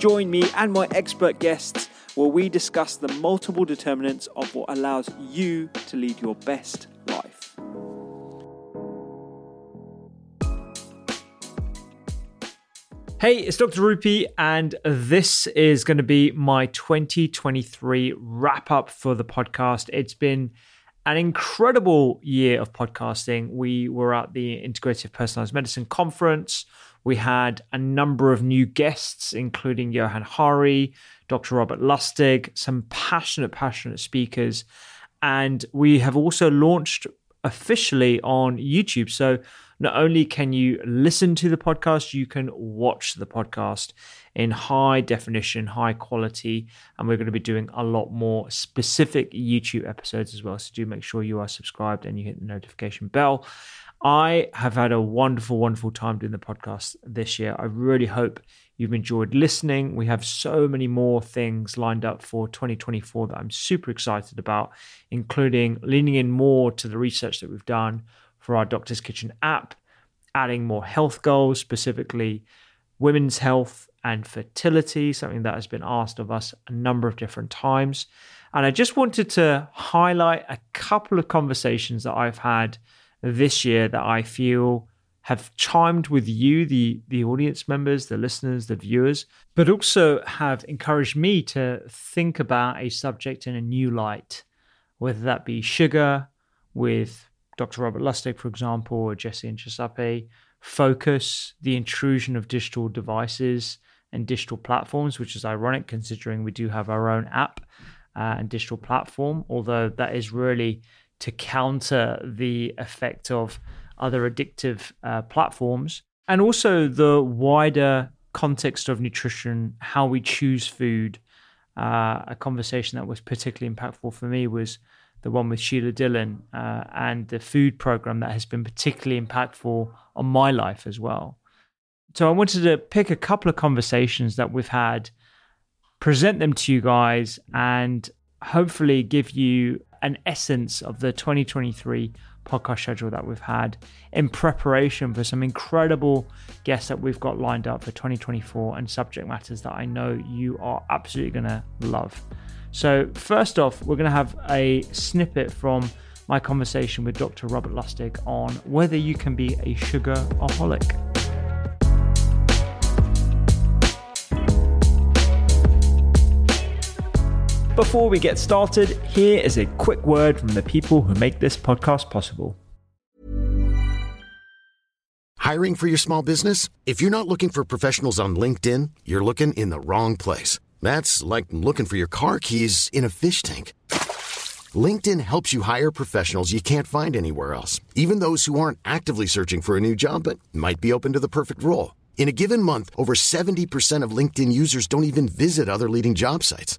Join me and my expert guests where we discuss the multiple determinants of what allows you to lead your best life. Hey, it's Dr. Rupy, and this is going to be my 2023 wrap up for the podcast. It's been an incredible year of podcasting. We were at the Integrative Personalized Medicine Conference. We had a number of new guests, including Johann Hari, Dr. Robert Lustig, some passionate, passionate speakers. And we have also launched officially on YouTube. So not only can you listen to the podcast, you can watch the podcast in high definition, high quality. And we're going to be doing a lot more specific YouTube episodes as well. So do make sure you are subscribed and you hit the notification bell. I have had a wonderful, wonderful time doing the podcast this year. I really hope you've enjoyed listening. We have so many more things lined up for 2024 that I'm super excited about, including leaning in more to the research that we've done for our Doctor's Kitchen app, adding more health goals, specifically women's health and fertility, something that has been asked of us a number of different times. And I just wanted to highlight a couple of conversations that I've had this year that I feel have chimed with you, the the audience members, the listeners, the viewers, but also have encouraged me to think about a subject in a new light, whether that be sugar with Dr. Robert Lustig, for example, or Jessie Inchauspé, focus, the intrusion of digital devices and digital platforms, which is ironic considering we do have our own app uh, and digital platform, although that is really to counter the effect of other addictive uh, platforms. And also the wider context of nutrition, how we choose food. Uh, a conversation that was particularly impactful for me was the one with Sheila Dillon uh, and the food program that has been particularly impactful on my life as well. So I wanted to pick a couple of conversations that we've had, present them to you guys, and hopefully give you an essence of the 2023 podcast schedule that we've had in preparation for some incredible guests that we've got lined up for 2024 and subject matters that I know you are absolutely going to love. So, first off, we're going to have a snippet from my conversation with Dr. Robert Lustig on whether you can be a sugar aholic. Before we get started, here is a quick word from the people who make this podcast possible. Hiring for your small business? If you're not looking for professionals on LinkedIn, you're looking in the wrong place. That's like looking for your car keys in a fish tank. LinkedIn helps you hire professionals you can't find anywhere else, even those who aren't actively searching for a new job but might be open to the perfect role. In a given month, over 70% of LinkedIn users don't even visit other leading job sites.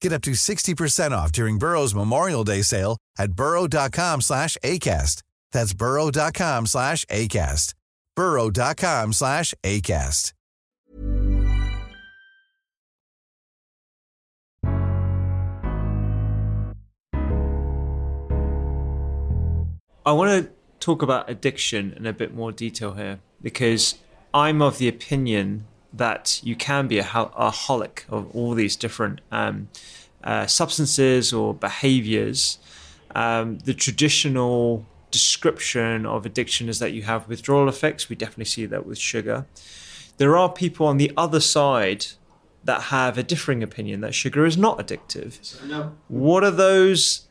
Get up to 60% off during Burrow's Memorial Day sale at burrow.com slash ACAST. That's burrow.com slash ACAST. burrow.com slash ACAST. I want to talk about addiction in a bit more detail here because I'm of the opinion that you can be a, a holic of all these different um, uh, substances or behaviors. Um, the traditional description of addiction is that you have withdrawal effects. We definitely see that with sugar. There are people on the other side that have a differing opinion that sugar is not addictive. No. What are those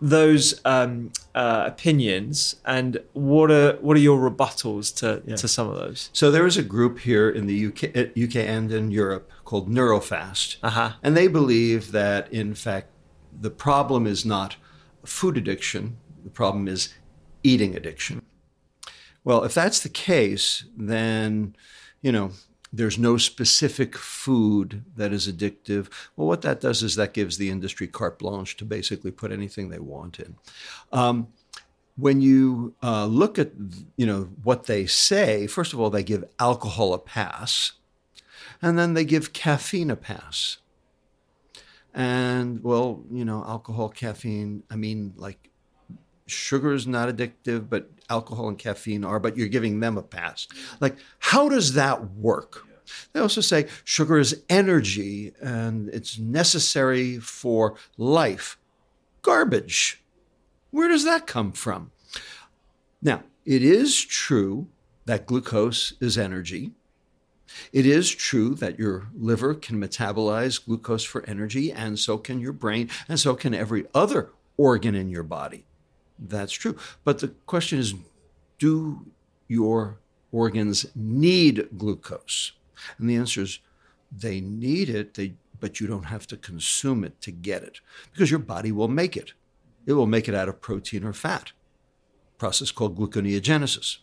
those um, uh, opinions, and what are what are your rebuttals to to some of those? So there is a group here in the UK, uh, UK and in Europe called Neurofast, Uh-huh. and they believe that in fact the problem is not food addiction; the problem is eating addiction. Well, if that's the case, then you know there's no specific food that is addictive. Well, what that does is that gives the industry carte blanche to basically put anything they want in. Um, when you uh, look at you know what they say, first of all, they give alcohol a pass, and then they give caffeine a pass. And well, you know, alcohol, caffeine. I mean, like sugar is not addictive, but alcohol and caffeine are. But you're giving them a pass. Like, how does that work? They also say sugar is energy and it's necessary for life. Garbage. Where does that come from? Now, it is true that glucose is energy. It is true that your liver can metabolize glucose for energy, and so can your brain, and so can every other organ in your body. That's true. But the question is do your organs need glucose? And the answer is they need it, they, but you don't have to consume it to get it because your body will make it. It will make it out of protein or fat, process called gluconeogenesis.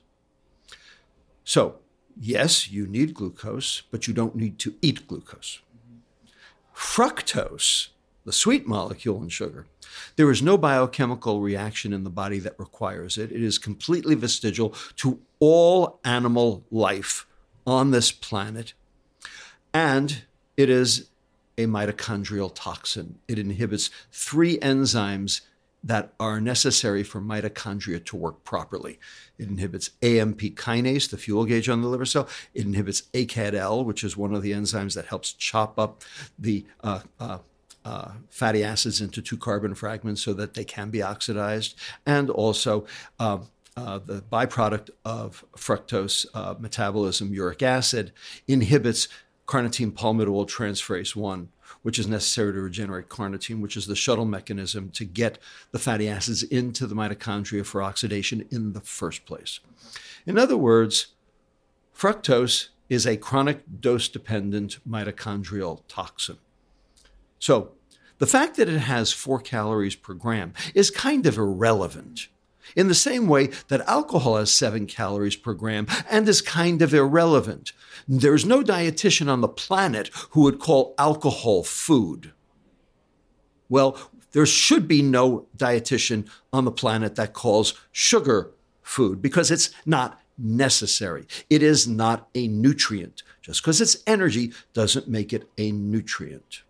So, yes, you need glucose, but you don't need to eat glucose. Fructose, the sweet molecule in sugar, there is no biochemical reaction in the body that requires it. It is completely vestigial to all animal life on this planet. And it is a mitochondrial toxin. It inhibits three enzymes that are necessary for mitochondria to work properly. It inhibits AMP kinase, the fuel gauge on the liver cell. It inhibits ACADL, which is one of the enzymes that helps chop up the uh, uh, uh, fatty acids into two carbon fragments so that they can be oxidized, and also uh, uh, the byproduct of fructose uh, metabolism, uric acid, inhibits carnitine palmitoyl transferase 1, which is necessary to regenerate carnitine, which is the shuttle mechanism to get the fatty acids into the mitochondria for oxidation in the first place. In other words, fructose is a chronic dose dependent mitochondrial toxin. So, the fact that it has four calories per gram is kind of irrelevant. In the same way that alcohol has seven calories per gram and is kind of irrelevant. There's no dietitian on the planet who would call alcohol food. Well, there should be no dietitian on the planet that calls sugar food because it's not necessary. It is not a nutrient. Just because it's energy doesn't make it a nutrient.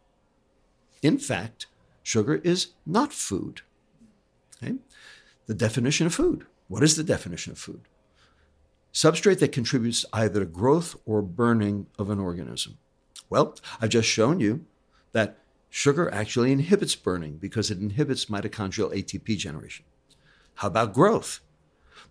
In fact, sugar is not food. Okay? The definition of food. What is the definition of food? Substrate that contributes either to growth or burning of an organism. Well, I've just shown you that sugar actually inhibits burning because it inhibits mitochondrial ATP generation. How about growth?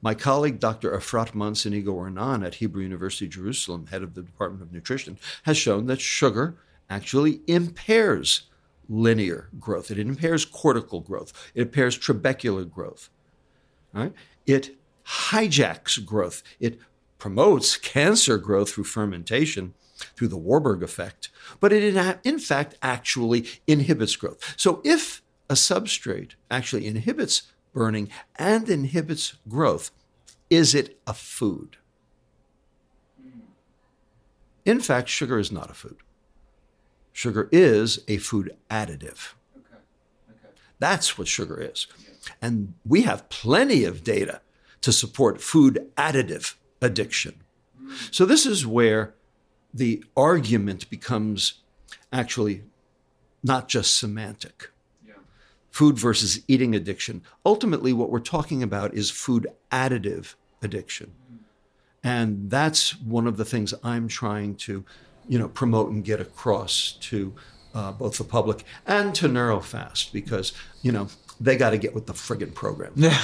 My colleague, Dr. Efrat Monsonego Ornan at Hebrew University Jerusalem, head of the Department of Nutrition, has shown that sugar actually impairs linear growth. It impairs cortical growth. It impairs trabecular growth. Right? It hijacks growth. It promotes cancer growth through fermentation, through the Warburg effect, but it in fact actually inhibits growth. So if a substrate actually inhibits burning and inhibits growth, is it a food? In fact, sugar is not a food. Sugar is a food additive. That's what sugar is. And we have plenty of data to support food additive addiction. So, this is where the argument becomes actually not just semantic. Food versus eating addiction. Ultimately, what we're talking about is food additive addiction. And that's one of the things I'm trying to, you know, promote and get across to uh, both the public and to Neurofast because, you know, they got to get with the friggin' program. Yeah,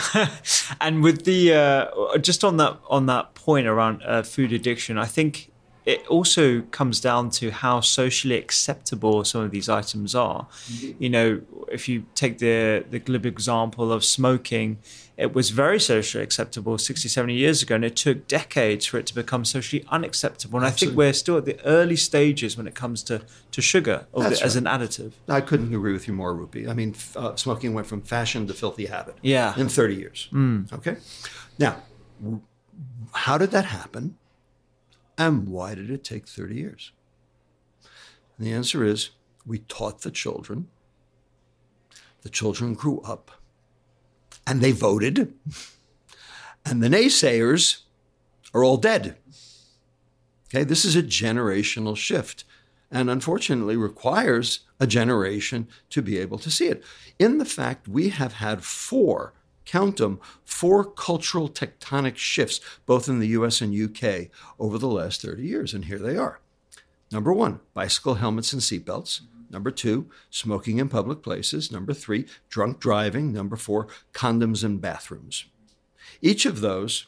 and with the uh, just on that on that point around uh, food addiction, I think it also comes down to how socially acceptable some of these items are. You know, if you take the the glib example of smoking, it was very socially acceptable 60, 70 years ago, and it took decades for it to become socially unacceptable. And Absolutely. I think we're still at the early stages when it comes to, to sugar the, right. as an additive. I couldn't agree with you more, Rupy. I mean, uh, smoking went from fashion to filthy habit yeah. in 30 years. Mm. Okay? Now, how did that happen? And why did it take 30 years? And the answer is we taught the children. The children grew up and they voted. And the naysayers are all dead. Okay, this is a generational shift and unfortunately requires a generation to be able to see it. In the fact, we have had four count them, four cultural tectonic shifts, both in the US and UK, over the last 30 years. And here they are. Number one, bicycle helmets and seatbelts. Number two, smoking in public places. Number three, drunk driving. Number four, condoms in bathrooms. Each of those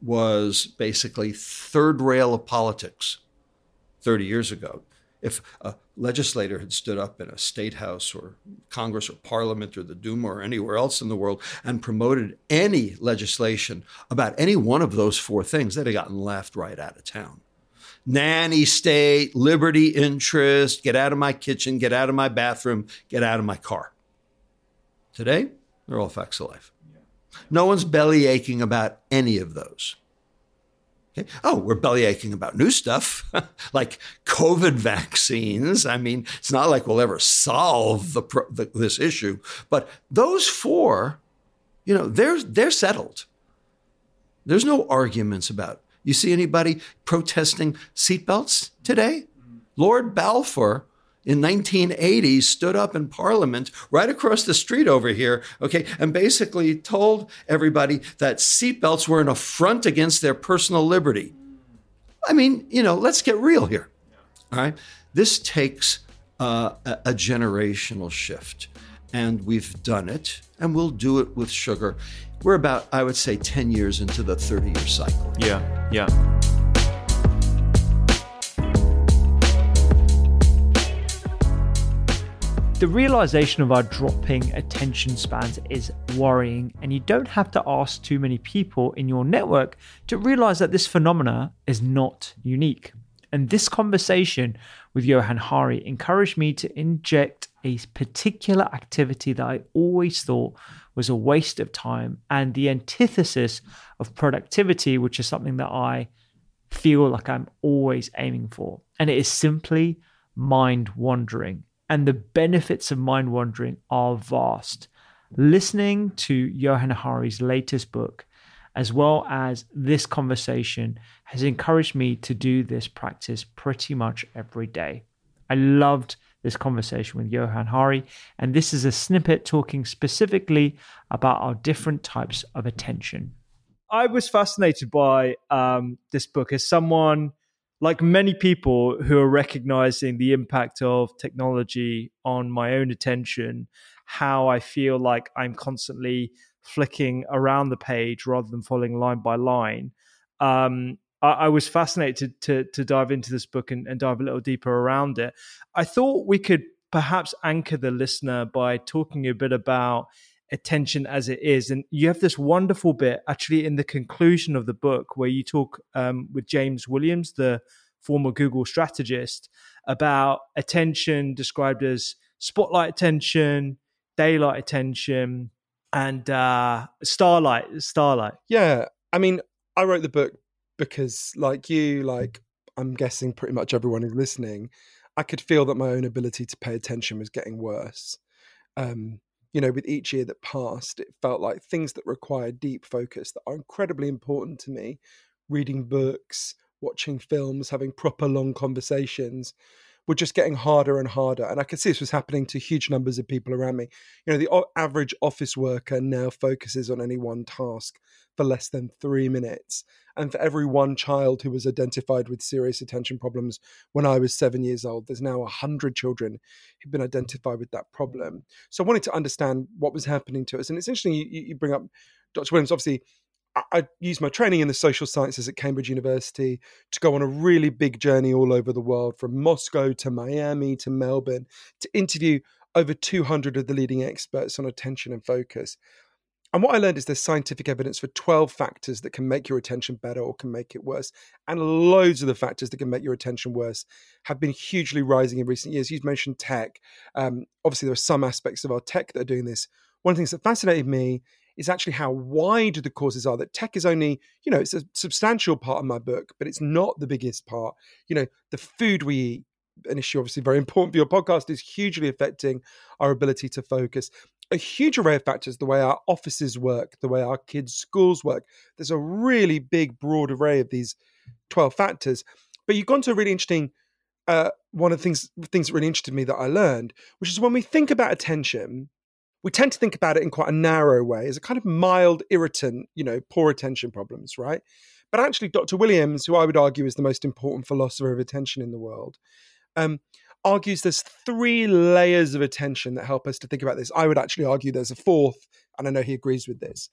was basically third rail of politics 30 years ago if a legislator had stood up in a state house or Congress or Parliament or the Duma or anywhere else in the world and promoted any legislation about any one of those four things, they'd have gotten laughed right out of town. Nanny state, liberty interest, get out of my kitchen, get out of my bathroom, get out of my car. Today, they're all facts of life. No one's belly aching about any of those. Okay. Oh, we're belly aching about new stuff like COVID vaccines. I mean, it's not like we'll ever solve the, the, this issue, but those four, you know, they're they're settled. There's no arguments about. You see anybody protesting seatbelts today? Lord Balfour in 1980 stood up in Parliament right across the street over here, okay, and basically told everybody that seatbelts were an affront against their personal liberty. I mean, you know, let's get real here. All right. This takes uh, a, a generational shift, and we've done it, and we'll do it with sugar. We're about, I would say, 10 years into the 30 year cycle. Yeah, yeah. The realization of our dropping attention spans is worrying, and you don't have to ask too many people in your network to realize that this phenomena is not unique. And this conversation with Johann Hari encouraged me to inject a particular activity that I always thought was a waste of time and the antithesis of productivity, which is something that I feel like I'm always aiming for. And it is simply mind wandering and the benefits of mind wandering are vast. Listening to Johann Hari's latest book, as well as this conversation, has encouraged me to do this practice pretty much every day. I loved this conversation with Johann Hari, and this is a snippet talking specifically about our different types of attention. I was fascinated by um, this book as someone like many people who are recognizing the impact of technology on my own attention, how I feel like I'm constantly flicking around the page rather than following line by line. Um, I, I, was fascinated to, to dive into this book and, and dive a little deeper around it. I thought we could perhaps anchor the listener by talking a bit about attention as it is. And you have this wonderful bit actually in the conclusion of the book where you talk um, with James Williams, the former Google strategist, about attention described as spotlight attention, daylight attention, and uh, starlight. Starlight. Yeah, I mean, I wrote the book because, like you, like I'm guessing pretty much everyone is listening, I could feel that my own ability to pay attention was getting worse. Um, you know, with each year that passed, it felt like things that require deep focus that are incredibly important to me, reading books, watching films, having proper long conversations, were just getting harder and harder. And I could see this was happening to huge numbers of people around me. You know, the average office worker now focuses on any one task for less than three minutes. And for every one child who was identified with serious attention problems when I was seven years old, there's now 100 children who've been identified with that problem. So I wanted to understand what was happening to us. And it's interesting you, you bring up Dr. Williams. Obviously, I, used my training in the social sciences at Cambridge University to go on a really big journey all over the world, from Moscow to Miami to Melbourne, to interview over 200 of the leading experts on attention and focus. And what I learned is there's scientific evidence for 12 factors that can make your attention better or can make it worse. And loads of the factors that can make your attention worse have been hugely rising in recent years. You've mentioned tech. Um, obviously, there are some aspects of our tech that are doing this. One of the things that fascinated me is actually how wide the causes are. That tech is only, you know, it's a substantial part of my book, but it's not the biggest part. You know, the food we eat, an issue obviously very important for your podcast, is hugely affecting our ability to focus a huge array of factors the way our offices work, the way our kids' schools work. There's a really big, broad array of these 12 factors. But you've gone to a really interesting uh, one of the things things that really interested me that I learned, which is when we think about attention, we tend to think about it in quite a narrow way as a kind of mild irritant, you know, poor attention problems, right? But actually, Dr. Williams, who I would argue is the most important philosopher of attention in the world, um, argues there's three layers of attention that help us to think about this. I would actually argue there's a fourth, and I know he agrees with this.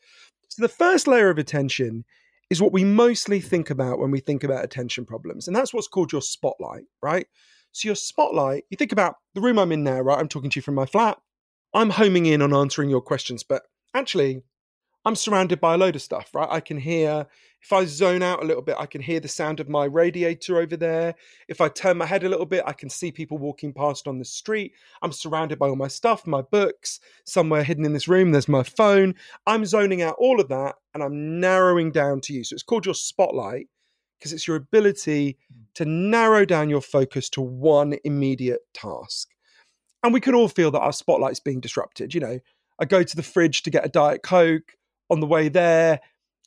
So the first layer of attention is what we mostly think about when we think about attention problems, and that's what's called your spotlight, right? So your spotlight, you think about the room I'm in now, right? I'm talking to you from my flat. I'm homing in on answering your questions, but actually, I'm surrounded by a load of stuff, right? I can hear, if I zone out a little bit, I can hear the sound of my radiator over there. If I turn my head a little bit, I can see people walking past on the street. I'm surrounded by all my stuff, my books, somewhere hidden in this room, there's my phone. I'm zoning out all of that and I'm narrowing down to you. So it's called your spotlight because it's your ability hmm. to narrow down your focus to one immediate task. And we can all feel that our spotlight's being disrupted. You know, I go to the fridge to get a Diet Coke on the way there,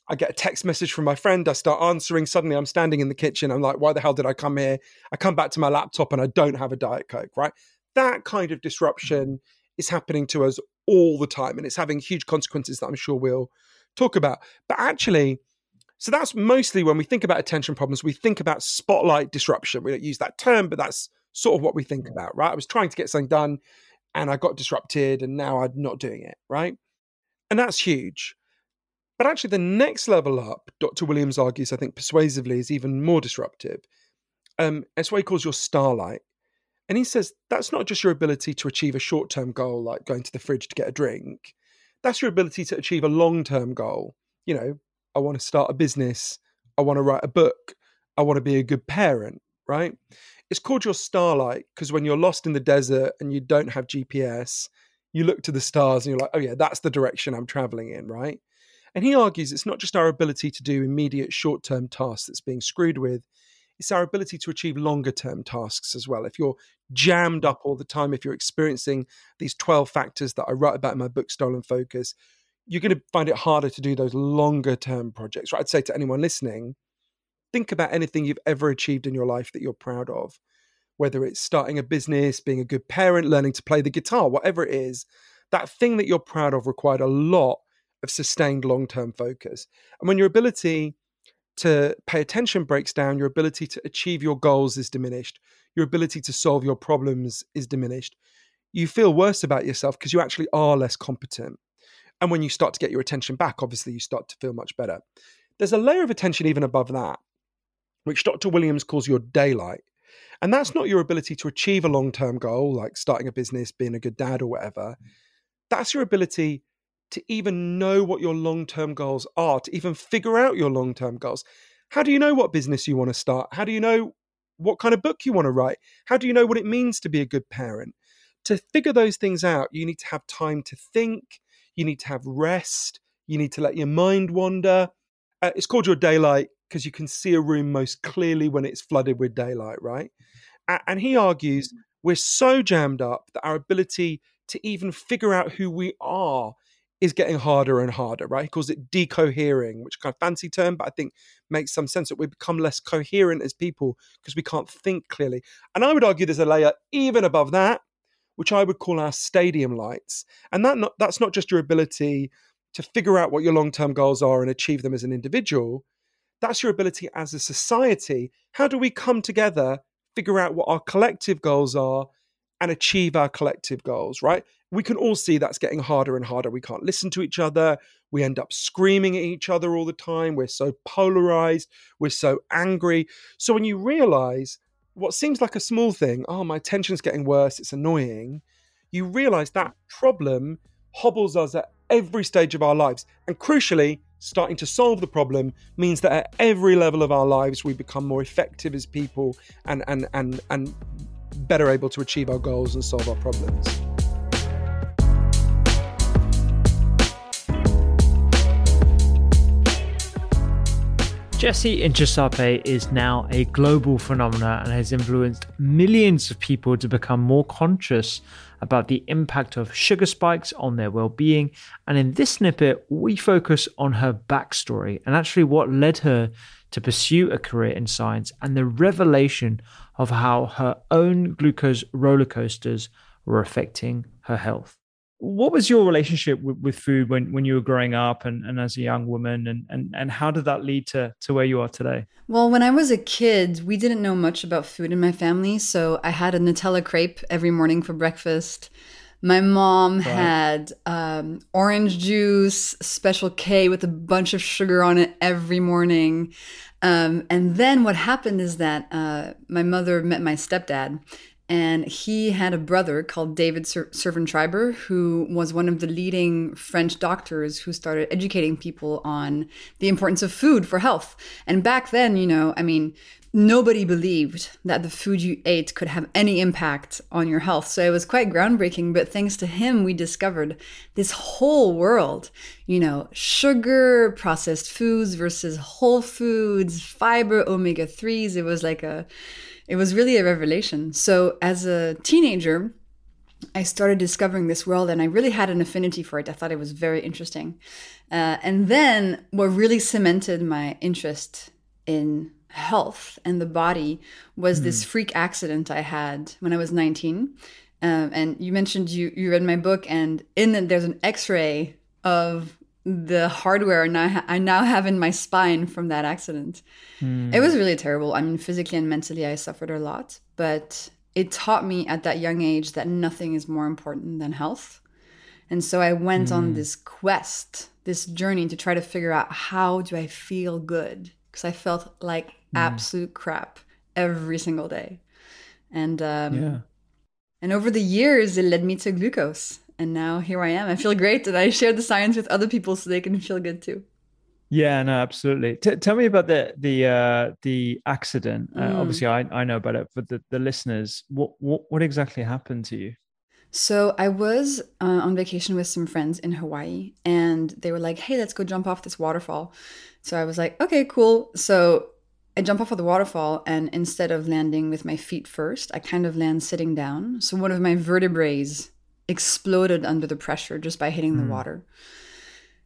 I get a text message from my friend. I start answering. Suddenly, I'm standing in the kitchen. I'm like, why the hell did I come here? I come back to my laptop and I don't have a Diet Coke, right? That kind of disruption is happening to us all the time and it's having huge consequences that I'm sure we'll talk about. But actually, so that's mostly when we think about attention problems, we think about spotlight disruption. We don't use that term, but that's sort of what we think about, right? I was trying to get something done and I got disrupted and now I'm not doing it, right? And that's huge. But actually, the next level up, Dr. Williams argues, I think persuasively, is even more disruptive. Um, it's what he calls your starlight. And he says that's not just your ability to achieve a short term goal, like going to the fridge to get a drink. That's your ability to achieve a long term goal. You know, I want to start a business. I want to write a book. I want to be a good parent, right? It's called your starlight because when you're lost in the desert and you don't have GPS, you look to the stars and you're like, oh, yeah, that's the direction I'm traveling in, right? And he argues it's not just our ability to do immediate short term tasks that's being screwed with, it's our ability to achieve longer term tasks as well. If you're jammed up all the time, if you're experiencing these 12 factors that I write about in my book, Stolen Focus, you're going to find it harder to do those longer term projects. Right? I'd say to anyone listening, think about anything you've ever achieved in your life that you're proud of, whether it's starting a business, being a good parent, learning to play the guitar, whatever it is. That thing that you're proud of required a lot of sustained long term focus. And when your ability to pay attention breaks down, your ability to achieve your goals is diminished, your ability to solve your problems is diminished. You feel worse about yourself because you actually are less competent. And when you start to get your attention back, obviously you start to feel much better. There's a layer of attention even above that, which Dr. Williams calls your daylight. And that's not your ability to achieve a long term goal, like starting a business, being a good dad, or whatever. That's your ability to even know what your long term goals are, to even figure out your long term goals. How do you know what business you want to start? How do you know what kind of book you want to write? How do you know what it means to be a good parent? To figure those things out, you need to have time to think, you need to have rest, you need to let your mind wander. Uh, it's called your daylight because you can see a room most clearly when it's flooded with daylight, right? And he argues mm. we're so jammed up that our ability to even figure out who we are is getting harder and harder, right? He calls it decohering, which kind of fancy term, but I think makes some sense that we become less coherent as people because we can't think clearly. And I would argue there's a layer even above that, which I would call our stadium lights. And that not, that's not just your ability to figure out what your long-term goals are and achieve them as an individual. That's your ability as a society. How do we come together, figure out what our collective goals are, and achieve our collective goals, right? We can all see that's getting harder and harder. We can't listen to each other. We end up screaming at each other all the time. We're so polarized. We're so angry. So when you realize what seems like a small thing, oh, my tension's getting worse, it's annoying, you realize that problem hobbles us at every stage of our lives. And crucially, starting to solve the problem means that at every level of our lives we become more effective as people and and and, and better able to achieve our goals and solve our problems. Jessie Inchauspé is now a global phenomenon and has influenced millions of people to become more conscious about the impact of sugar spikes on their well being. And in this snippet, we focus on her backstory and actually what led her to pursue a career in science and the revelation of how her own glucose roller coasters were affecting her health what was your relationship with, with, food when, when you were growing up and, and as a young woman? And, and, and how did that lead to, to where you are today? Well when i was a kid we didn't know much about food in my family. So i had a nutella crepe every morning for breakfast. My mom right. had um, orange juice special k with a bunch of sugar on it every morning. Um, and then what happened is that uh, my mother met my stepdad and he had a brother called David Servan-Schreiber, who was one of the leading French doctors who started educating people on the importance of food for health. And back then, you know, I mean, nobody believed that the food you ate could have any impact on your health. So it was quite groundbreaking. But thanks to him, we discovered this whole world you know, sugar, processed foods versus whole foods, fiber, omega 3s. It was like a it was really a revelation. So as a teenager, I started discovering this world and I really had an affinity for it. I thought it was very interesting. Uh, and then what really cemented my interest in health and the body was mm. this hmm. freak accident I had when I was 19. Um, and you mentioned you, you read my book, and in it, there's an x ray of the hardware now I now have in my spine from that accident. Mm. It was really terrible. I mean, physically and mentally, I suffered a lot, but it taught me at that young age that nothing is more important than health. And so I went mm. on this quest, this journey to try to figure out how do I feel good because I felt like mm. absolute crap every single day. And um, yeah. and over the years, it led me to glucose and now here I am. I feel great that I share the science with other people so they can feel good too. Yeah, no, absolutely. T- tell me about the the uh, the accident. Uh, mm. Obviously, I, I know about it, but the, the listeners, what, what what exactly happened to you? So I was uh, on vacation with some friends in Hawaii, and they were like, "Hey, let's go jump off this waterfall." So I was like, "Okay, cool." So I jump off of the waterfall, and instead of landing with my feet first, I kind of land sitting down. So one of my vertebrae exploded under the pressure just by hitting mm. the hmm. water.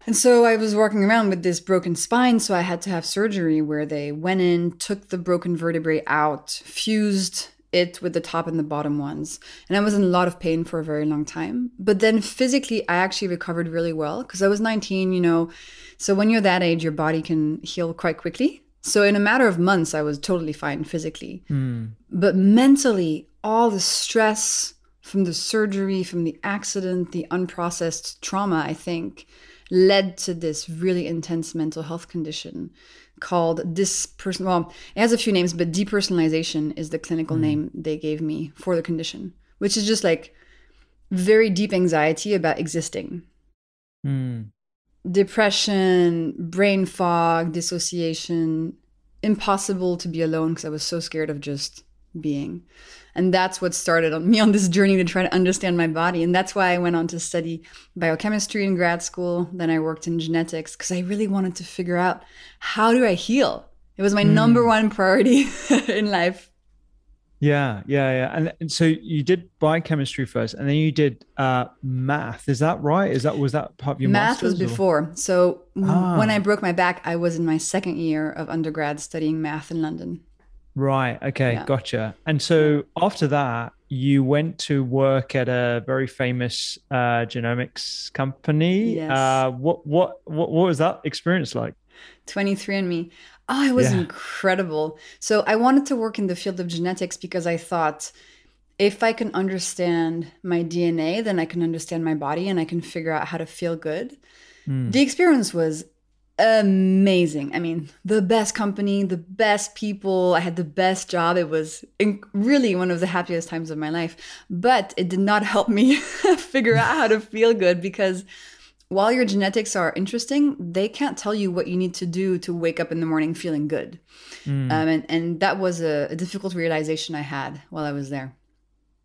And so I was walking around with this broken spine, so I had to have surgery where they went in, took the broken vertebrae out, fused it with the top and the bottom ones. And I was in a lot of pain for a very long time. But then physically, I actually recovered really well because I was 19, you know. So when you're that age, your body can heal quite quickly. So in a matter of months, I was totally fine physically. Mm. But mentally, all the stress, from the surgery, from the accident, the unprocessed trauma, I think, led to this really intense mental health condition called this person. Well, it has a few names, but depersonalization is the clinical mm. name they gave me for the condition, which is just like very deep anxiety about existing. Mm. Depression, brain fog, dissociation, impossible to be alone because I was so scared of just being. And that's what started on me on this journey to try to understand my body. And that's why I went on to study biochemistry in grad school. Then I worked in genetics because I really wanted to figure out how do I heal? It was my mm. number one priority in life. Yeah, yeah, yeah. And, and, so you did biochemistry first, and then you did uh, math. Is that right? Is that was that part of your math was before? Or? So ah. when I broke my back, I was in my second year of undergrad studying math in London. Right. Okay. Yeah. Gotcha. And so after that, you went to work at a very famous uh, genomics company. Yes. Uh, what, what what what was that experience like? 23andMe. Oh, it was yeah. incredible. So I wanted to work in the field of genetics because I thought if I can understand my DNA, then I can understand my body and I can figure out how to feel good. Mm. The experience was amazing. I mean, the best company, the best people. I had the best job. It was really one of the happiest times of my life. But it did not help me figure out how to feel good because while your genetics are interesting, they can't tell you what you need to do to wake up in the morning feeling good. Mm. Um, and, and that was a, a difficult realization I had while I was there.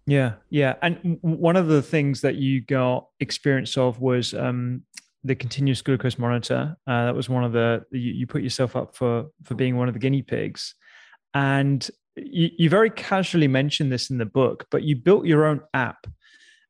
Yeah, yeah. And one of the things that you got experience of was um, the continuous glucose monitor. Uh, that was one of the you, you, put yourself up for for being one of the guinea pigs, and you, you very casually mentioned this in the book, but you built your own app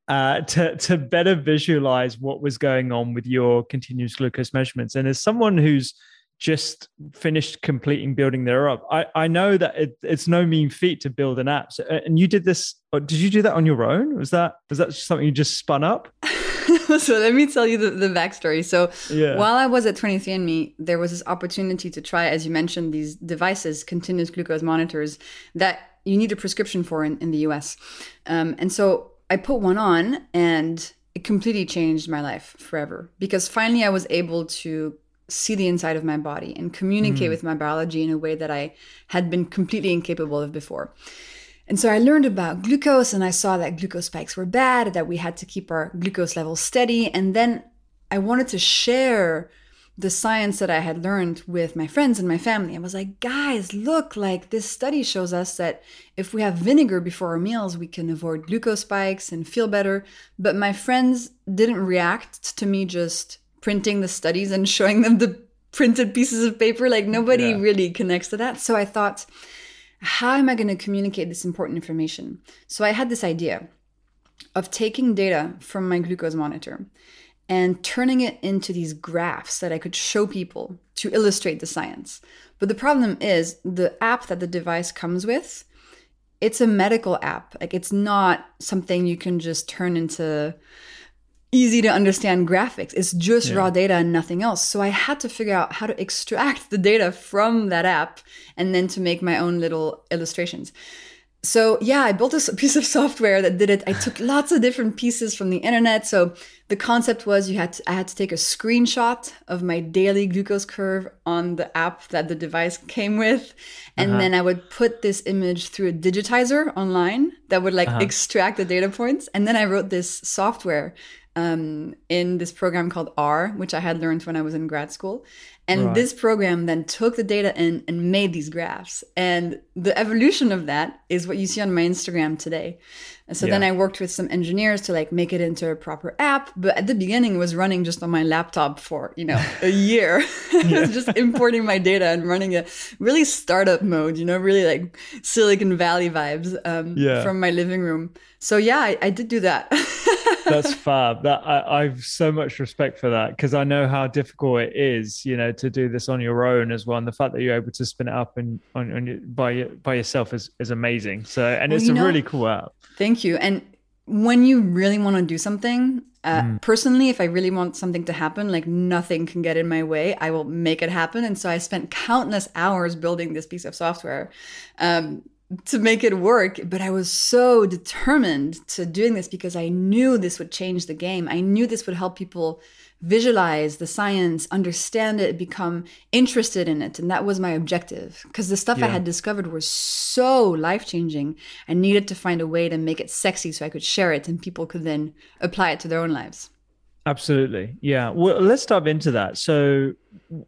uh, to to better visualize what was going on with your continuous glucose measurements. And as someone who's just finished completing building their up, I, I know that it, it's no mean feat to build an app. So, uh, and you did this. Did you do that on your own? Was that was that something you just spun up? so let me tell you the, the backstory. So yeah. while I was at 23andMe, there was this opportunity to try, as you mentioned, these devices, continuous glucose monitors that you need a prescription for in, in the US. Um, and so I put one on and it completely changed my life forever because finally I was able to see the inside of my body and communicate mm. with my biology in a way that I had been completely incapable of before. And so I learned about glucose and I saw that glucose spikes were bad, that we had to keep our glucose levels steady. And then I wanted to share the science that I had learned with my friends and my family. I was like, guys, look, like this study shows us that if we have vinegar before our meals, we can avoid glucose spikes and feel better. But my friends didn't react to me just printing the studies and showing them the printed pieces of paper. Like nobody yeah. really connects to that. So I thought, how am I going to communicate this important information? So I had this idea of taking data from my glucose monitor and turning it into these graphs that I could show people to illustrate the science. But the problem is the app that the device comes with, it's a medical app. Like it's not something you can just turn into easy to understand graphics. It's just yeah. raw data and nothing else. So I had to figure out how to extract the data from that app and then to make my own little illustrations so yeah i built a piece of software that did it i took lots of different pieces from the internet so the concept was you had to, i had to take a screenshot of my daily glucose curve on the app that the device came with and uh-huh. then i would put this image through a digitizer online that would like uh-huh. extract the data points and then i wrote this software um, in this program called R, which I had learned when I was in grad school. And right. this program then took the data in and made these graphs. And the evolution of that is what you see on my Instagram today. And so yeah. then I worked with some engineers to like make it into a proper app. But at the beginning, it was running just on my laptop for, you know, a year. just importing my data and running a really startup mode, you know, really like Silicon Valley vibes um, yeah. from my living room. So yeah, I, I did do that. That's fab. That I, I've so much respect for that because I know how difficult it is, you know, to do this on your own as well. And the fact that you're able to spin it up and on, on by by yourself is is amazing. So and well, it's a know, really cool app. Thank you. And when you really want to do something, uh, mm. personally, if I really want something to happen, like nothing can get in my way, I will make it happen. And so I spent countless hours building this piece of software. Um, to make it work but i was so determined to doing this because i knew this would change the game. I knew this would help people visualize the science understand it become interested in it. And that was my objective because the stuff yeah. i had discovered was so life changing i needed to find a way to make it sexy so i could share it and people could then apply it to their own lives Absolutely. Yeah. Well, let's dive into that. So,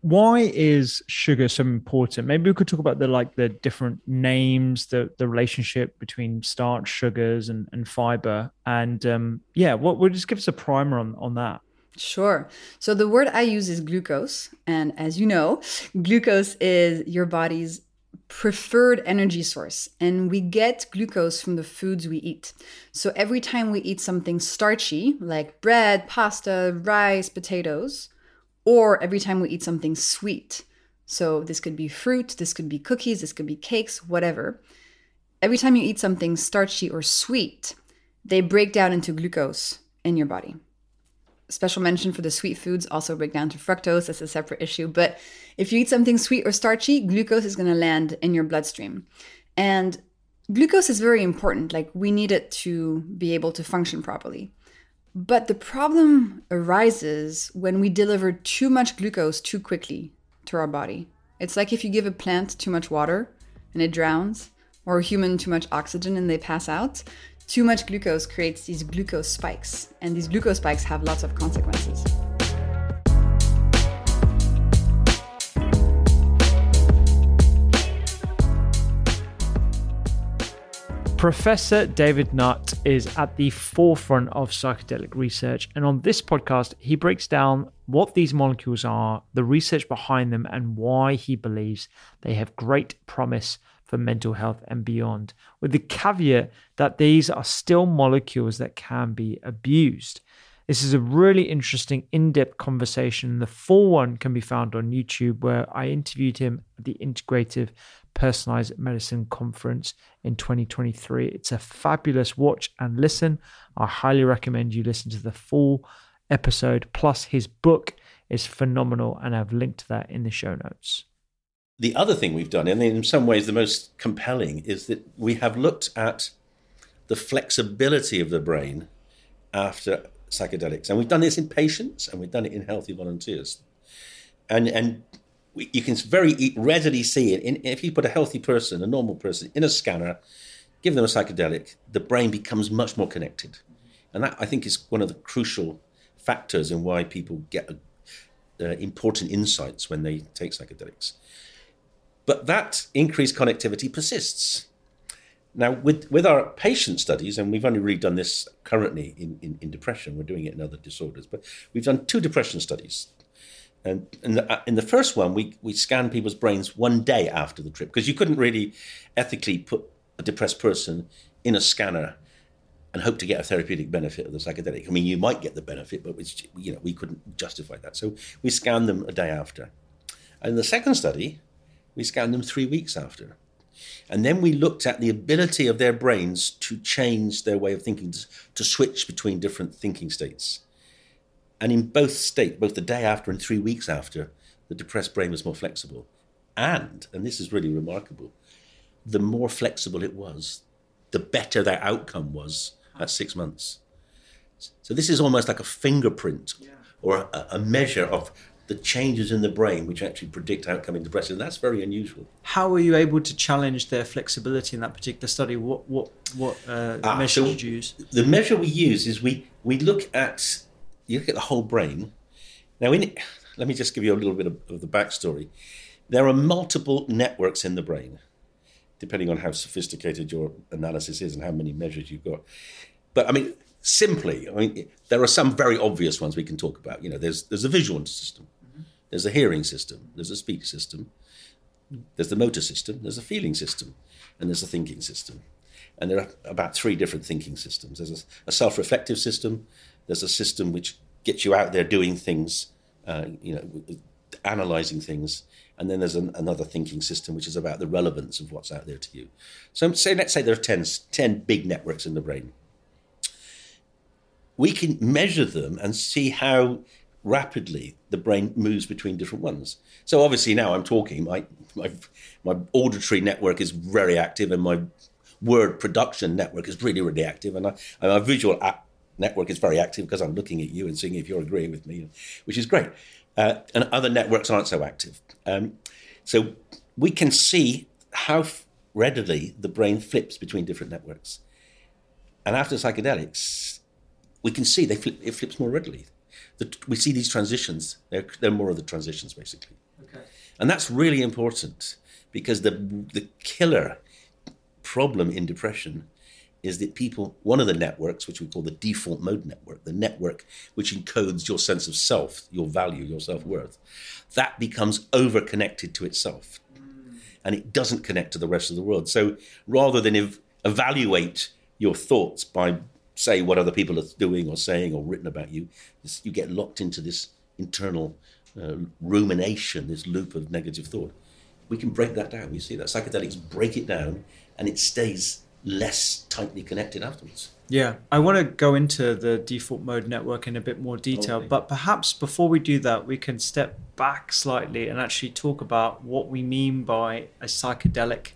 why is sugar so important? Maybe we could talk about the like the different names, the the relationship between starch, sugars, and and fiber, and um, yeah, what would just give us a primer on on that. Sure. So the word I use is glucose, and as you know, glucose is your body's preferred energy source and we get glucose from the foods we eat. So every time we eat something starchy like bread, pasta, rice, potatoes, or every time we eat something sweet. So this could be fruit, this could be cookies, this could be cakes, whatever. Every time you eat something starchy or sweet, they break down into glucose in your body special mention for the sweet foods also break down to fructose. That's a separate issue. But if you eat something sweet or starchy, glucose is going to land in your bloodstream. And glucose is very important. Like we need it to be able to function properly. But the problem arises when we deliver too much glucose too quickly to our body. It's like if you give a plant too much water and it drowns, or a human too much oxygen and they pass out. Too much glucose creates these glucose spikes, and these glucose spikes have lots of consequences. Professor David Nutt is at the forefront of psychedelic research, and on this podcast, he breaks down what these molecules are, the research behind them, and why he believes they have great promise for mental health and beyond, with the caveat that these are still molecules that can be abused. This is a really interesting, in depth conversation. The full one can be found on YouTube, where I interviewed him at the Integrative Personalized Medicine Conference in 2023. It's a fabulous watch and listen. I highly recommend you listen to the full episode. Plus, his book is phenomenal, and I've linked to that in the show notes. The other thing we've done, and in some ways the most compelling, is that we have looked at the flexibility of the brain after psychedelics. And we've done this in patients and we've done it in healthy volunteers. And, and we, you can very readily see it. In, if you put a healthy person, a normal person, in a scanner, give them a psychedelic, the brain becomes much more connected. And that, I think, is one of the crucial factors in why people get uh, important insights when they take psychedelics. But that increased connectivity persists. Now, with, with our patient studies, and we've only really done this currently in, in, in depression, we're doing it in other disorders, but we've done two depression studies. And in the, uh, in the first one, we, we scanned people's brains one day after the trip because you couldn't really ethically put a depressed person in a scanner and hope to get a therapeutic benefit of the psychedelic. I mean, you might get the benefit, but which you know we couldn't justify that. So we scanned them a day after. And the second study, we scanned them three weeks after. And then we looked at the ability of their brains to change their way of thinking, to, switch between different thinking states. And in both states, both the day after and three weeks after, the depressed brain was more flexible. And, and this is really remarkable, the more flexible it was, the better their outcome was at six months. So this is almost like a fingerprint yeah. or a, a measure of the changes in the brain which actually predict outcome in depression. That's very unusual. How were you able to challenge their flexibility in that particular study? What what what uh, ah, measure so did you use? The measure we use is we we look at you look at the whole brain. Now, in let me just give you a little bit of, of the backstory. There are multiple networks in the brain, depending on how sophisticated your analysis is and how many measures you've got. But I mean, simply, I mean, there are some very obvious ones we can talk about. You know, there's there's a visual system, there's a hearing system, there's a speech system, there's the motor system, there's a feeling system, and there's a thinking system. And there are about three different thinking systems. There's a, a self-reflective system. There's a system which gets you out there doing things, uh, you know, analyzing things. And then there's an, another thinking system which is about the relevance of what's out there to you. So, say, let's say there are 10, 10 big networks in the brain. We can measure them and see how rapidly the brain moves between different ones. So obviously now I'm talking, my, my, my auditory network is very active and my word production network is really, really active. And, I, and my visual network is very active because I'm looking at you and seeing if you're agreeing with me, which is great. Uh, and other networks aren't so active. Um, so we can see how readily the brain flips between different networks. And after psychedelics, we can see they flip, it flips more readily the, we see these transitions. They're, they're more of the transitions, basically. Okay. And that's really important because the, the killer problem in depression is that people, one of the networks, which we call the default mode network, the network which encodes your sense of self, your value, your self worth, that becomes over connected to itself. Mm. And it doesn't connect to the rest of the world. So rather than ev- evaluate your thoughts by say what other people are doing or saying or written about you. you get locked into this internal uh, rumination, this loop of negative thought. We can break that down. We see that psychedelics break it down, and it stays less tightly connected afterwards. Yeah, I want to go into the default mode network in a bit more detail, okay. but perhaps before we do that, we can step back slightly and actually talk about what we mean by a psychedelic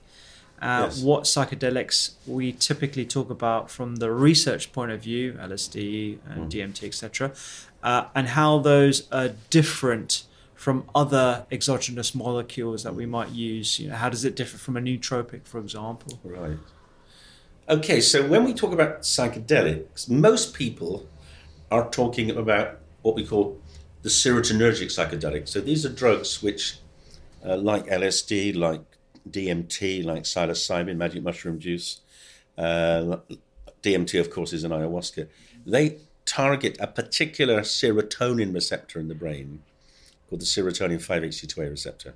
uh, Yes. what psychedelics we typically talk about from the research point of view, LSD and DMT, etc., uh, and how those are different from other exogenous molecules that we might use. You know, how does it differ from a nootropic, for example? Right. Okay, so when we talk about psychedelics, most people are talking about what we call the serotonergic psychedelics. So these are drugs which, uh, like LSD, like DMT, like psilocybin, magic mushroom juice, uh, DMT, of course, is an ayahuasca. They target a particular serotonin receptor in the brain called the serotonin 5-HT2A receptor.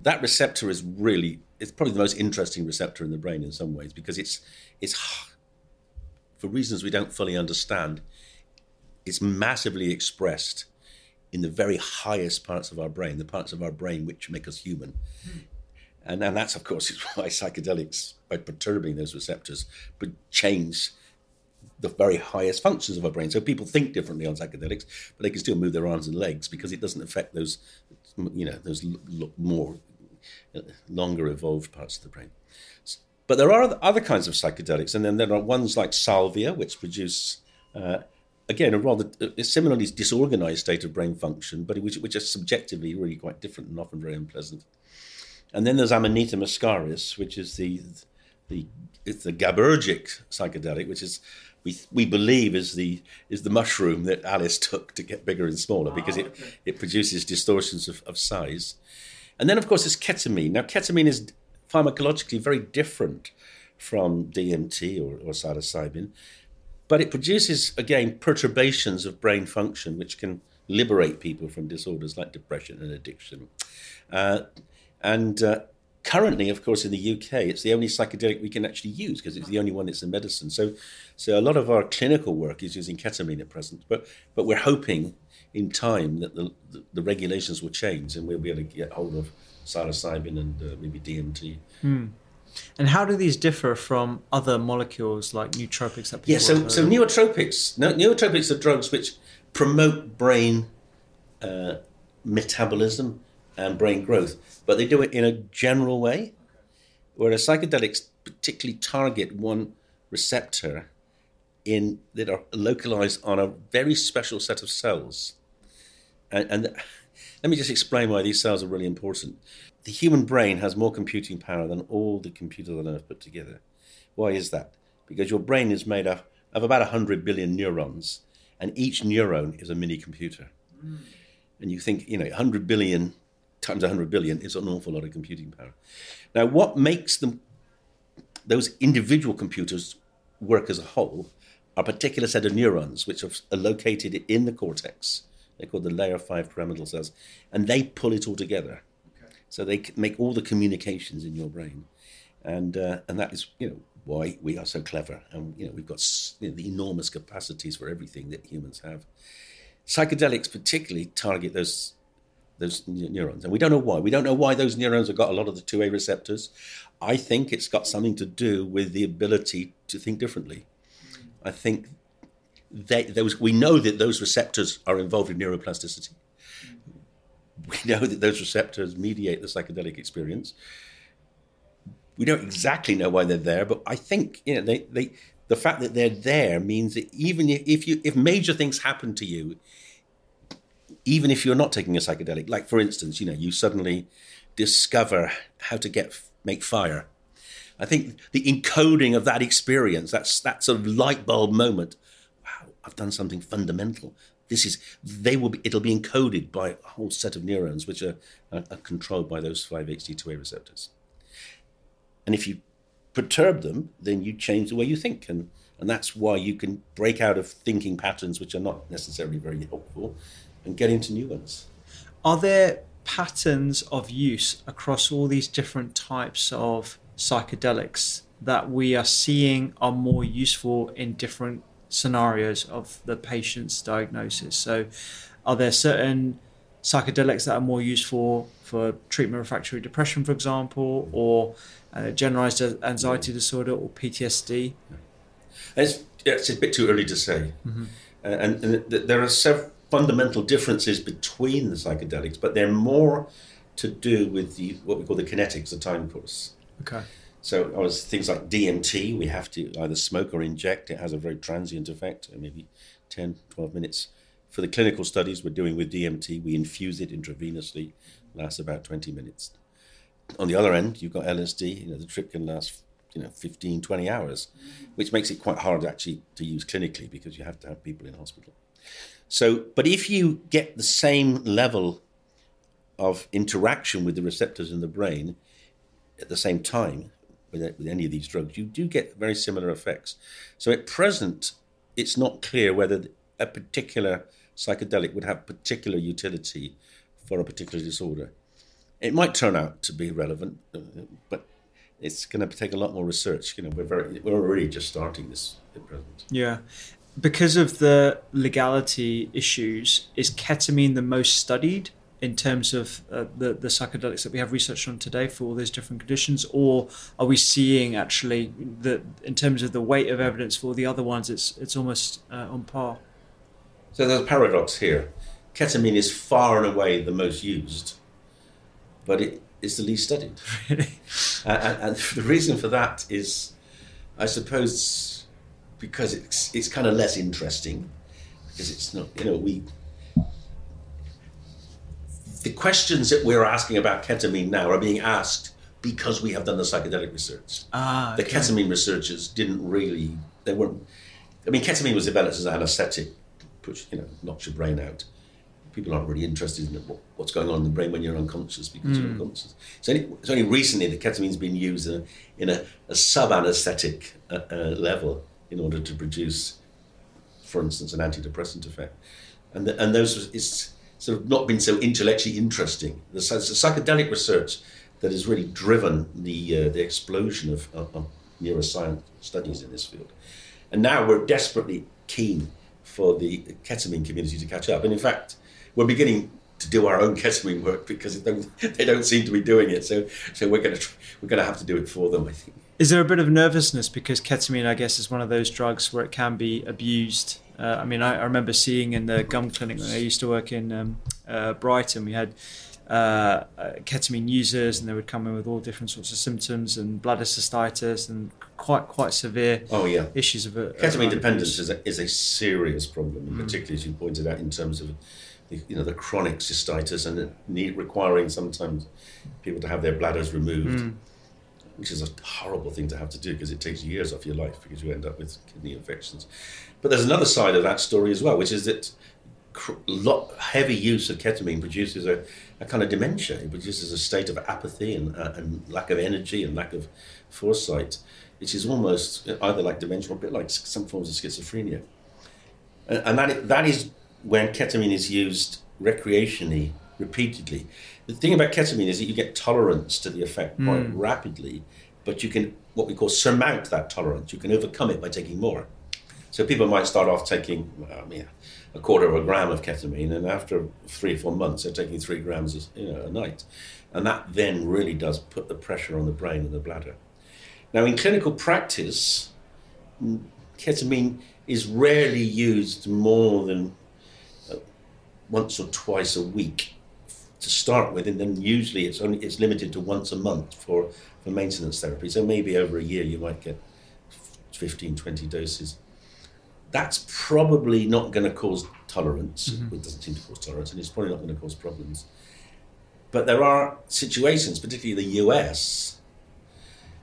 That receptor is really it's probably the most interesting receptor in the brain in some ways because it's it's for reasons we don't fully understand it's massively expressed in the very highest parts of our brain the parts of our brain which make us human and, and that's of course why psychedelics by perturbing those receptors would change the very highest functions of our brain. So people think differently on psychedelics, but they can still move their arms and legs because it doesn't affect those, you know, those l- l- more uh, longer evolved parts of the brain. But there are other kinds of psychedelics, and then there are ones like salvia, which produce, uh, again, a rather a similarly disorganized state of brain function, but which, which are subjectively really quite different and often very unpleasant. And then there's Amanita muscaria, which is the the it's the GABAergic psychedelic, which is we we believe is the is the mushroom that Alice took to get bigger and smaller because it it produces distortions of, of size. And then of course there's ketamine. Now ketamine is pharmacologically very different from DMT or, or psilocybin, but it produces again perturbations of brain function which can liberate people from disorders like depression and addiction. Uh, and uh, currently, of course, in the UK, it's the only psychedelic we can actually use because it's the only one that's a medicine. So, so a lot of our clinical work is using ketamine at present. But but we're hoping in time that the the, the regulations will change and we'll be able to get hold of psilocybin and uh, maybe DMT. And how do these differ from other molecules like nootropics that people Yeah, so, so of? No, neurotropics are drugs which promote brain uh, metabolism and brain growth, but they do it in a general way, whereas psychedelics particularly target one receptor in that are localized on a very special set of cells. And, and let me just explain why these cells are really important. The human brain has more computing power than all the computers on Earth put together. Why is that? Because your brain is made up of about 100 billion neurons, and each neuron is a mini computer. Mm. And you think, you know, 100 billion times 100 billion is an awful lot of computing power. Now, what makes them, those individual computers work as a whole, are a particular set of neurons which are located in the cortex. They're called the layer 5 pyramidal cells, and they pull it all together. So they make all the communications in your brain, and uh, and that is you know why we are so clever, and you know we've got you know, the enormous capacities for everything that humans have. Psychedelics particularly target those those neurons, and we don't know why. We don't know why those neurons have got a lot of the two A receptors. I think it's got something to do with the ability to think differently. I think they, those we know that those receptors are involved in neuroplasticity we know that those receptors mediate the psychedelic experience. We don't exactly know why they're there, but I think you know they, they the fact that they're there means that even if you if major things happen to you, even if you're not taking a psychedelic, like for instance, you know, you suddenly discover how to get make fire. I think the encoding of that experience, that's that sort of light bulb moment. Wow, I've done something fundamental. This is they will be. It'll be encoded by a whole set of neurons which are, are, are controlled by those five HT2A receptors. And if you perturb them, then you change the way you think, and and that's why you can break out of thinking patterns which are not necessarily very helpful, and get into new ones. Are there patterns of use across all these different types of psychedelics that we are seeing are more useful in different scenarios of the patient's diagnosis? So, are there certain psychedelics that are more useful for treatment of refractory depression, for example, or uh, generalized anxiety disorder or PTSD? It's, it's a bit too early to say. Uh, and, and th- there are several fundamental differences between the psychedelics, but they're more to do with the what we call the kinetics, the time course. Okay. So things like DMT, we have to either smoke or inject. It has a very transient effect, maybe 10, 12 minutes. For the clinical studies we're doing with DMT, we infuse it intravenously, lasts about 20 minutes. On the other end, you've got LSD, you know, the trip can last you know 15 20 hours which makes it quite hard actually to use clinically because you have to have people in hospital so but if you get the same level of interaction with the receptors in the brain at the same time with, with any of these drugs you do get very similar effects so at present it's not clear whether a particular psychedelic would have particular utility for a particular disorder it might turn out to be relevant uh, but it's going to take a lot more research. You know, we're very we're already just starting this at present. Yeah, because of the legality issues, is ketamine the most studied in terms of uh, the the psychedelics that we have research on today for all those different conditions, or are we seeing actually that in terms of the weight of evidence for the other ones, it's it's almost uh, on par? So there's a paradox here. Ketamine is far and away the most used, but it is the least studied. Really? and, and the reason for that is, I suppose, because it's it's kind of less interesting, because it's not you know we. The questions that we're asking about ketamine now are being asked because we have done the psychedelic research. Ah, The ketamine researchers didn't really. They weren't. I mean, ketamine was developed as an anaesthetic, push you know, knocks your brain out. People aren't really interested in what, what's going on in the brain when you're unconscious because you're unconscious. It's only, it's only recently that ketamine's been used in a, in a, a sub-anaesthetic uh, uh, level in order to produce, for instance, an antidepressant effect. And, the, and those, it's sort of not been so intellectually interesting. The, the psychedelic research that has really driven the, uh, the explosion of, of, of neuroscience studies in this field. And now we're desperately keen for the ketamine community to catch up. And in fact, we're beginning to do our own ketamine work because don't, they don't seem to be doing it. So, so we're going to we're going to have to do it for them. I think. Is there a bit of nervousness because ketamine, I guess, is one of those drugs where it can be abused? Uh, I mean, I, I remember seeing in the gum clinic when I used to work in um, uh, Brighton, we had uh, uh, ketamine users, and they would come in with all different sorts of symptoms and bladder cystitis and quite quite severe Oh yeah. issues of it. Ketamine dependence is a, is a serious problem, and particularly as you pointed out in terms of the, you know the chronic cystitis and need requiring sometimes people to have their bladders removed, which is a horrible thing to have to do because it takes years off your life because you end up with kidney infections. But there's another side of that story as well, which is that cr- lot heavy use of ketamine produces a, a kind of dementia. It produces a state of apathy and, uh, and lack of energy and lack of foresight, which is almost either like dementia or a bit like some forms of schizophrenia. And, and that, that is when ketamine is used recreationally, repeatedly. The thing about ketamine is that you get tolerance to the effect quite rapidly, but you can, what we call, surmount that tolerance. You can overcome it by taking more. So people might start off taking, I mean, a quarter of a gram of ketamine, and after three or four months, they're taking three grams a- you know, a night. And that then really does put the pressure on the brain and the bladder. Now, in clinical practice, mm, ketamine is rarely used more than uh, once or twice a week to start with, and then usually it's only it's limited to once a month for, for maintenance therapy. So maybe over a year you might get 15, 20 doses. That's probably not going to cause tolerance. Mm-hmm. It doesn't seem to cause tolerance, and it's probably not going to cause problems. But there are situations, particularly the US,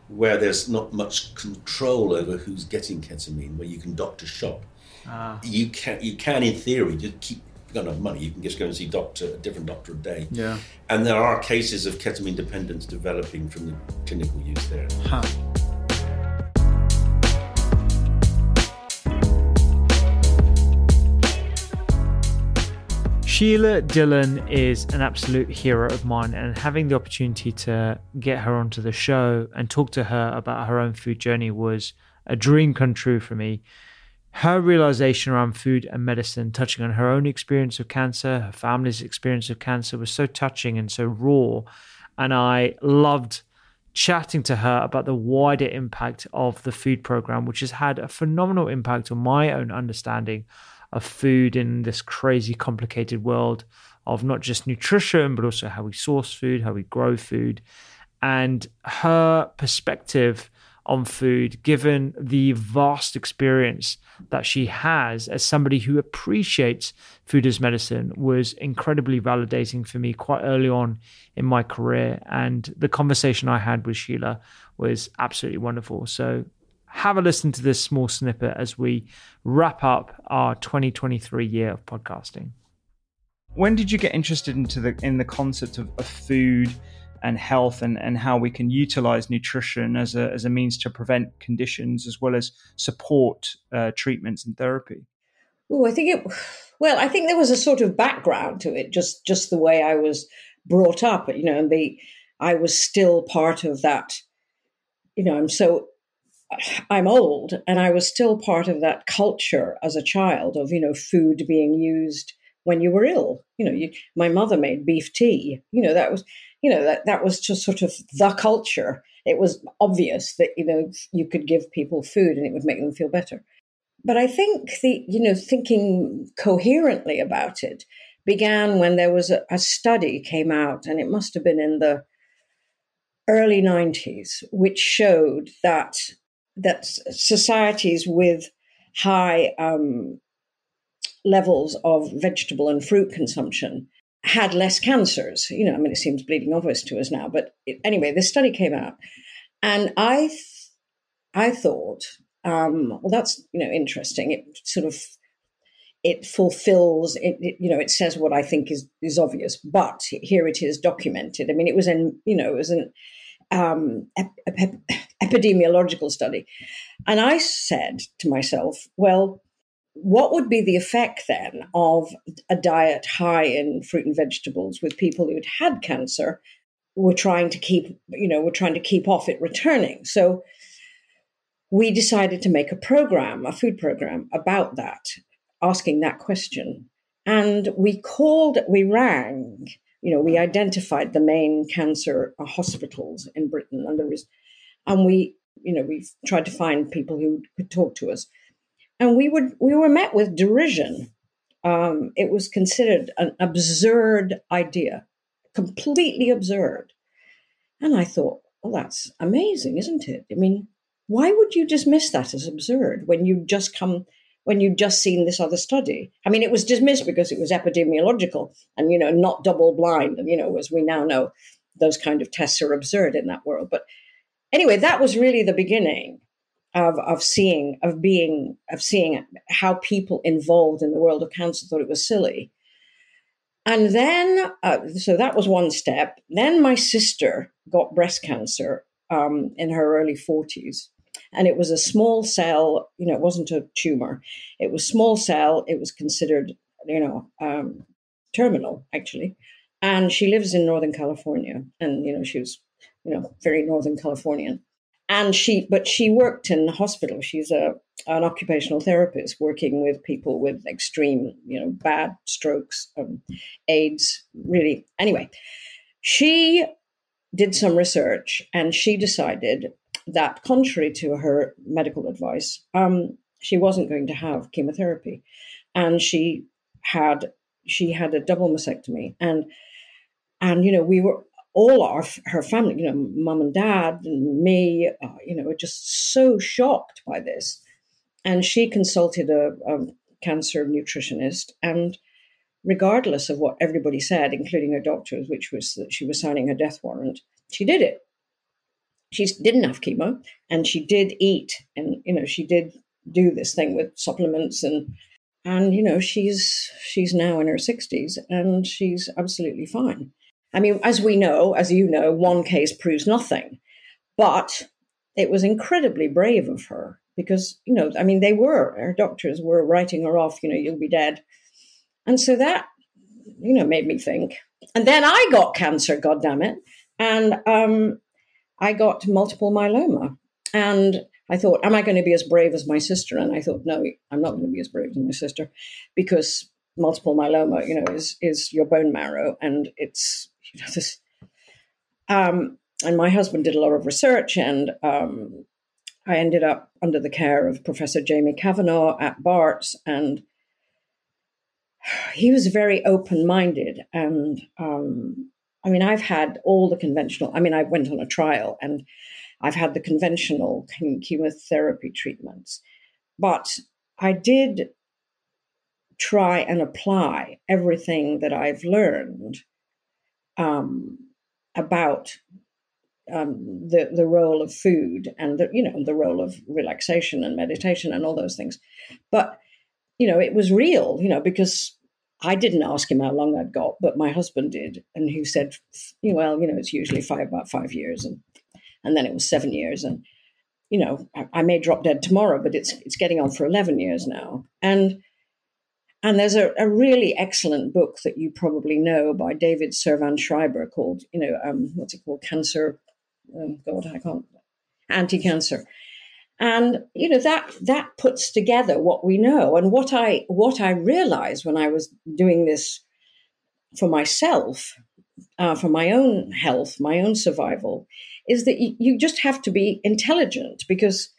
where there's not much control over who's getting ketamine, where you can doctor shop. Ah. You can, you can in theory, just keep you've got enough money, you can just go and see doctor a different doctor a day. Yeah. And there are cases of ketamine dependence developing from the clinical use there. Huh. Sheila Dillon is an absolute hero of mine, and having the opportunity to get her onto the show and talk to her about her own food journey was a dream come true for me. Her realization around food and medicine, touching on her own experience of cancer, her family's experience of cancer, was so touching and so raw. And I loved chatting to her about the wider impact of the food program, which has had a phenomenal impact on my own understanding of food in this crazy, complicated world of not just nutrition, but also how we source food, how we grow food. and her perspective on food, given the vast experience that she has as somebody who appreciates food as medicine, was incredibly validating for me quite early on in my career. And the conversation I had with Sheila was absolutely wonderful. So, have a listen to this small snippet as we wrap up our 2023 year of podcasting. When did you get interested into the in the concept of, of food? And health and, and how we can utilize nutrition as a, as a means to prevent conditions as well as support uh, treatments and therapy? Oh, I think it, well, I think there was a sort of background to it, just, just the way I was brought up, you know, and the, I was still part of that, you know, I'm so, I'm old and I was still part of that culture as a child of, you know, food being used when you were ill. You know, you, my mother made beef tea. You know, that was you know that that was just sort of the culture. It was obvious that you know you could give people food and it would make them feel better. But I think the you know thinking coherently about it began when there was a, a study came out, and it must have been in the early 90s, which showed that that societies with high um, levels of vegetable and fruit consumption had less cancers. You know, I mean, it seems bleeding obvious to us now, but it, anyway, this study came out, and I, th- I thought, um, well, that's you know interesting. It sort of it fulfills it, it, you know it says what i think is is obvious but here it is documented i mean it was an you know it was an um, ep- ep- epidemiological study and i said to myself well what would be the effect then of a diet high in fruit and vegetables with people who'd had cancer were trying to keep you know were trying to keep off it returning? So we decided to make a program a food program about that asking that question. And we called we rang you know we identified the main cancer hospitals in britain. And there was and we you know we tried to find people who could talk to us and we would we were met with derision. Um, it was considered an absurd idea, completely absurd. And I thought, well, that's amazing, isn't it? I mean, why would you dismiss that as absurd when you just come when you'd just seen this other study? I mean, it was dismissed because it was epidemiological and you know not double blind, and you know as we now know, those kind of tests are absurd in that world. But anyway, that was really the beginning of of seeing of being of seeing how people involved in the world of cancer thought it was silly. And then uh, so that was one step. Then my sister got breast cancer um, in her early 40s and it was a small cell you know it wasn't a tumor. It was small cell. It was considered you know um, terminal actually. And she lives in northern california. And you know she was you know very northern californian and she but she worked in the hospital. She's a an occupational therapist working with people with extreme you know bad strokes um, aids really. Anyway she did some research and she decided that contrary to her medical advice um, she wasn't going to have chemotherapy. And she had she had a double mastectomy. And and you know we were all our her family, you know, mum and dad and me, uh, you know, were just so shocked by this. And she consulted a, a cancer nutritionist, and regardless of what everybody said, including her doctors, which was that she was signing a death warrant, she did it. She didn't have chemo, and she did eat, and you know, she did do this thing with supplements and and you know she's she's now in her 60s and she's absolutely fine I mean, as we know, as you know, one case proves nothing. But it was incredibly brave of her because, you know, I mean, they were, her doctors were writing her off, you know, you'll be dead. And so that, you know, made me think. And then I got cancer, God damn it. And um, I got multiple myeloma. And I thought, am I going to be as brave as my sister? And I thought, no, I'm not going to be as brave as my sister because multiple myeloma, you know, is is your bone marrow, and it's. Um, and my husband did a lot of research, and um, I ended up under the care of Professor Jamie Cavenagh at Barts, and he was very open minded and um, I mean, I've had all the conventional. I mean, I went on a trial and I've had the conventional chemotherapy treatments, but I did try and apply everything that I've learned um, about um, the the role of food and the you know the role of relaxation and meditation and all those things, but you know it was real, you know, because I didn't ask him how long I'd got, but my husband did, and he said, "Well, you know, it's usually five about five years," and and then it was seven years, and you know, I, I may drop dead tomorrow, but it's it's getting on for eleven years now, and and there's a, a really excellent book that you probably know by David Servan Schreiber called, you know, um, what's it called, Cancer. Oh God, I can't. Anti-cancer and you know that that puts together what we know and what i what i realized when i was doing this for myself uh, for my own health my own survival is that you, you just have to be intelligent because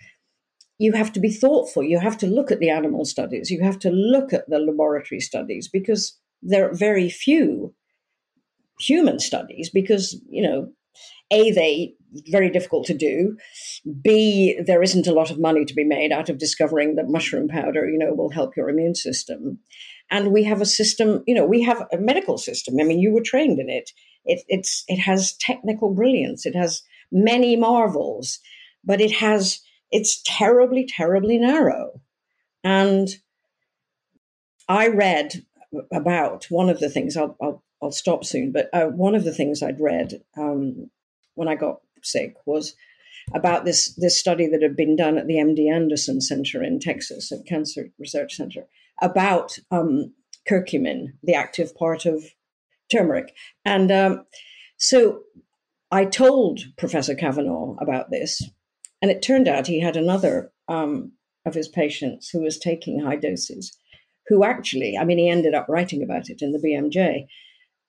you have to be thoughtful. You have to look at the animal studies. You have to look at the laboratory studies because there are very few human studies because you know a they very difficult to do. B there isn't a lot of money to be made out of discovering that mushroom powder you know will help your immune system. And we have a system you know we have a medical system. I mean you were trained in it, it it's it has technical brilliance. It has many marvels but it has it's terribly terribly narrow and i read about one of the things i'll, I'll I'll stop soon. But uh, one of the things I'd read um, when I got sick was about this this study that had been done at the MD Anderson Center in Texas, at Cancer Research Center, about um, curcumin, the active part of turmeric, and um, so I told Professor Cavenagh about this, and it turned out he had another um, of his patients who was taking high doses, who actually, I mean, he ended up writing about it in the BMJ.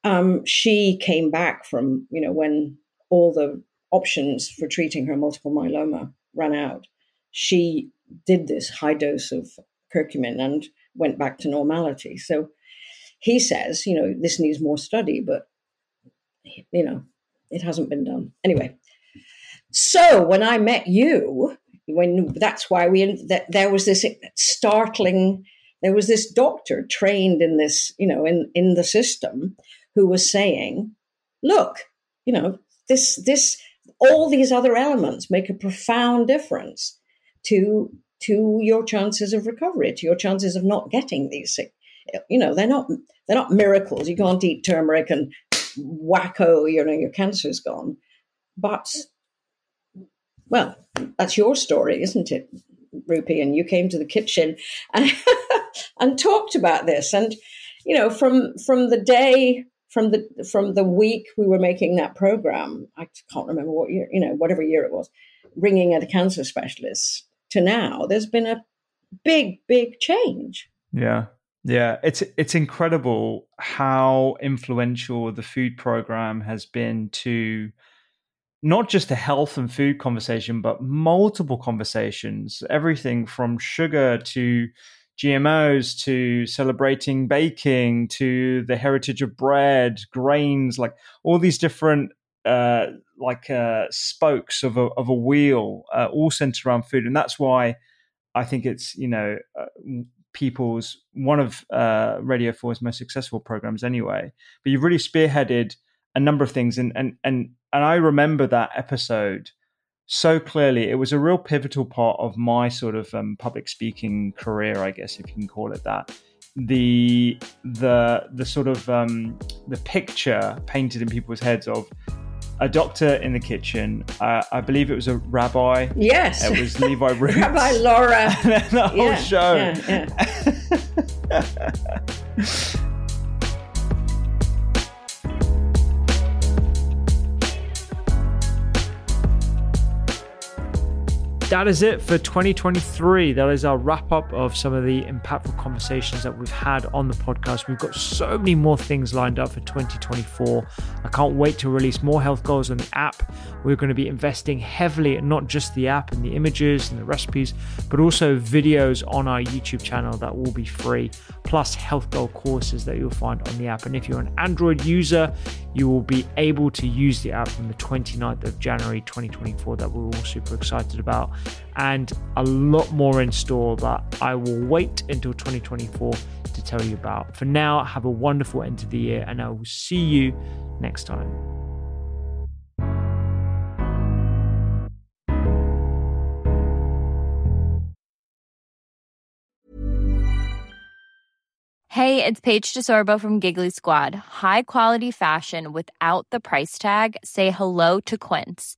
Um, she came back from, you know, when all the options for treating her multiple myeloma ran out, she did this high dose of curcumin and went back to normality. So he says, you know, this needs more study, but, you know, it hasn't been done. Anyway, so when I met you, when that's why we that there was this startling there was this doctor trained in this you know in in the system who was saying look you know this this all these other elements make a profound difference to to your chances of recovery, to your chances of not getting these sick. You know, they're not they're not miracles. You can't eat turmeric and wacko, you know, your cancer's gone. But well, that's your story, isn't it, Rupy? And you came to the kitchen and and talked about this. And you know, from from the day from the from the week we were making that program, I can't remember what year, you know, whatever year it was, ringing at a cancer specialist to now, there's been a big, big change. Yeah. Yeah, it's it's incredible how influential the food program has been to not just a health and food conversation, but multiple conversations. Everything from sugar to GMOs to celebrating baking to the heritage of bread, grains, like all these different uh, like uh, spokes of a, of a wheel, uh, all centered around food, and that's why I think it's you know uh, people's one of uh, Radio 4's most successful programs anyway. But you've really spearheaded a number of things, and and and and I remember that episode so clearly. It was a real pivotal part of my sort of um, public speaking career, I guess, if you can call it that. The the the sort of um, the picture painted in people's heads of a doctor in the kitchen. Uh, I believe it was a rabbi. Yes, it was Levi Roots. rabbi Laura. the whole yeah, show. Yeah, yeah. that is it for 2023. That is our wrap up of some of the impactful conversations that we've had on the podcast. We've got so many more things lined up for 2024. I can't wait to release more health goals on the app. We're going to be investing heavily in not just the app and the images and the recipes, but also videos on our YouTube channel that will be free, plus health goal courses that you'll find on the app. And if you're an Android user, you will be able to use the app from the 29th of January 2024 that we're all super excited about and a lot more in store that I will wait until 2024 to tell you about. For now, have a wonderful end of the year and I will see you next time. Hey, it's Paige DeSorbo from Giggly Squad. High quality fashion without the price tag. Say hello to Quince.